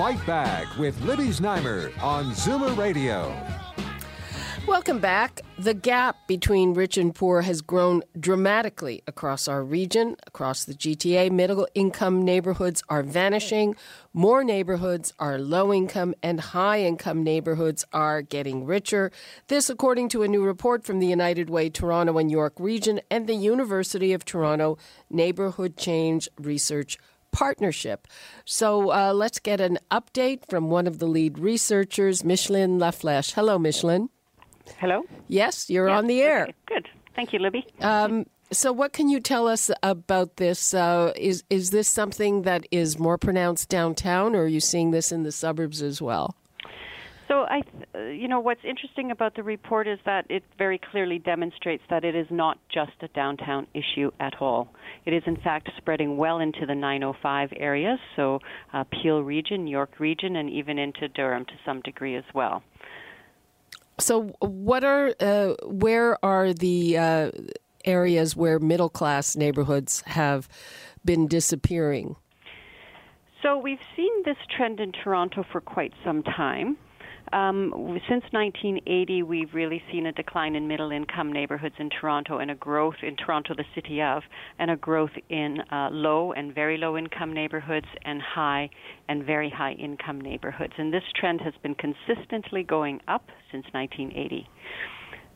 Fight Back with Libby Znaimer on Zoomer Radio. Welcome back. The gap between rich and poor has grown dramatically across our region, across the GTA. Middle income neighborhoods are vanishing. More neighborhoods are low income, and high income neighborhoods are getting richer. This, according to a new report from the United Way Toronto and York region and the University of Toronto Neighborhood Change Research partnership. So uh, let's get an update from one of the lead researchers, Micheline Laflèche. Hello, Micheline. Hello? Yes, you're Yes, on the air. okay, Good. Thank you, Libby. Um, so, what can you tell us about this? Uh, is is this something that is more pronounced downtown, or are you seeing this in the suburbs as well? So, I, th- uh, you know, what's interesting about the report is that it very clearly demonstrates that it is not just a downtown issue at all. It is, in fact, spreading well into the 905 areas, so uh, Peel region, York region, and even into Durham to some degree as well. So, what are uh, where are the uh, areas where middle class neighborhoods have been disappearing? So we've seen this trend in Toronto for quite some time. Um, since 1980, we've really seen a decline in middle income neighborhoods in Toronto and a growth in Toronto, the city of, and a growth in uh, low and very low income neighborhoods and high and very high income neighborhoods. And this trend has been consistently going up since 1980.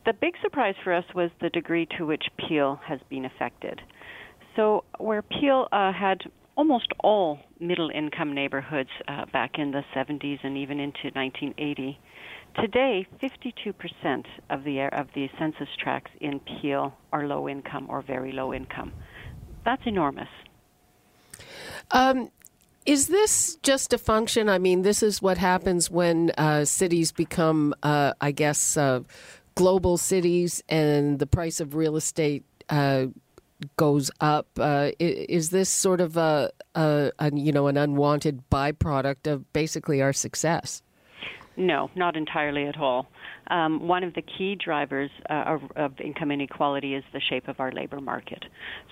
The big surprise for us was the degree to which Peel has been affected. So, where Peel uh, had almost all middle income neighborhoods uh, back in the 70s and even into 1980. Today, 52% of the of the census tracts in Peel are low income or very low income. That's enormous. Um, is this just a function? I mean, this is what happens when uh, cities become, uh, I guess, uh, global cities, and the price of real estate uh, goes up. Uh, is this sort of a, a, a, you know an unwanted byproduct of basically our success? No, not entirely at all. Um, one of the key drivers uh, of, income inequality is the shape of our labor market.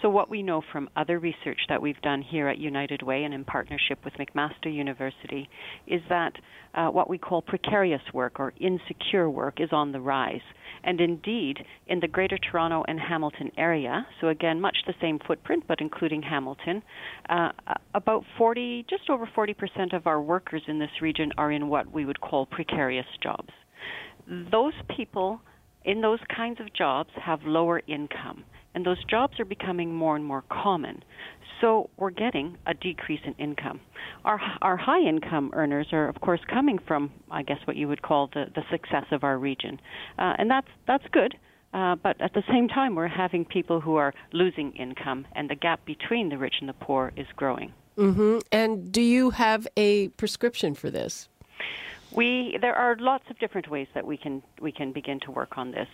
So, what we know from other research that we've done here at United Way and in partnership with McMaster University is that uh, what we call precarious work or insecure work is on the rise. And indeed, in the Greater Toronto and Hamilton area, so again, much the same footprint, but including Hamilton, uh, about 40, just over 40% of our workers in this region are in what we would call precarious jobs. Those people in those kinds of jobs have lower income, and those jobs are becoming more and more common. So we're getting a decrease in income. Our our high income earners are, of course, coming from, I guess, what you would call the the success of our region, uh, and that's that's good. Uh, but at the same time, we're having people who are losing income, and the gap between the rich and the poor is growing. Mm-hmm. And do you have a prescription for this? We there are lots of different ways that we can we can begin to work on this.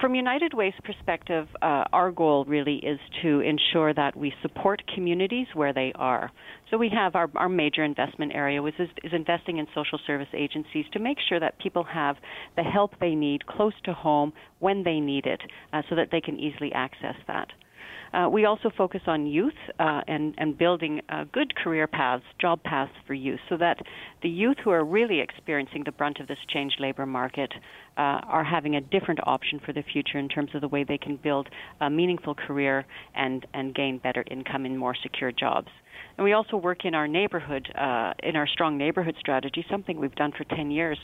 From United Way's perspective, uh, our goal really is to ensure that we support communities where they are. So we have our, our major investment area, which is, is investing in social service agencies to make sure that people have the help they need close to home when they need it, uh, so that they can easily access that. Uh, we also focus on youth uh, and, and building uh, good career paths, job paths for youth, so that the youth who are really experiencing the brunt of this changed labor market uh, are having a different option for the future in terms of the way they can build a meaningful career and, and gain better income in more secure jobs. And we also work in our neighborhood, uh, in our strong neighborhood strategy, something we've done for 10 years,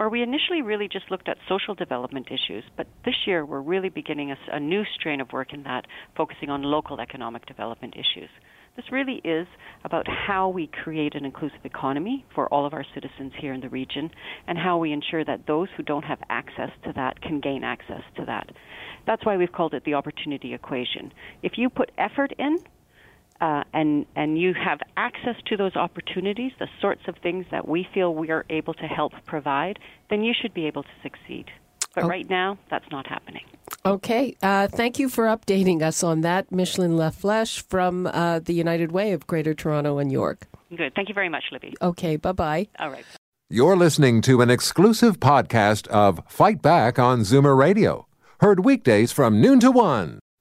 where we initially really just looked at social development issues, but this year we're really beginning a, a, new strain of work in that, focusing on local economic development issues. This really is about how we create an inclusive economy for all of our citizens here in the region and how we ensure that those who don't have access to that can gain access to that. That's why we've called it the opportunity equation. If you put effort in, uh, and and you have access to those opportunities, the sorts of things that we feel we are able to help provide, then you should be able to succeed. But Oh. right now, that's not happening. Okay. Uh, thank you for updating us on that, Micheline Laflèche from uh, the United Way of Greater Toronto and York. Good. Thank you very much, Libby. Okay. Bye bye. All right. You're listening to an exclusive podcast of Fight Back on Zoomer Radio, heard weekdays from noon to one.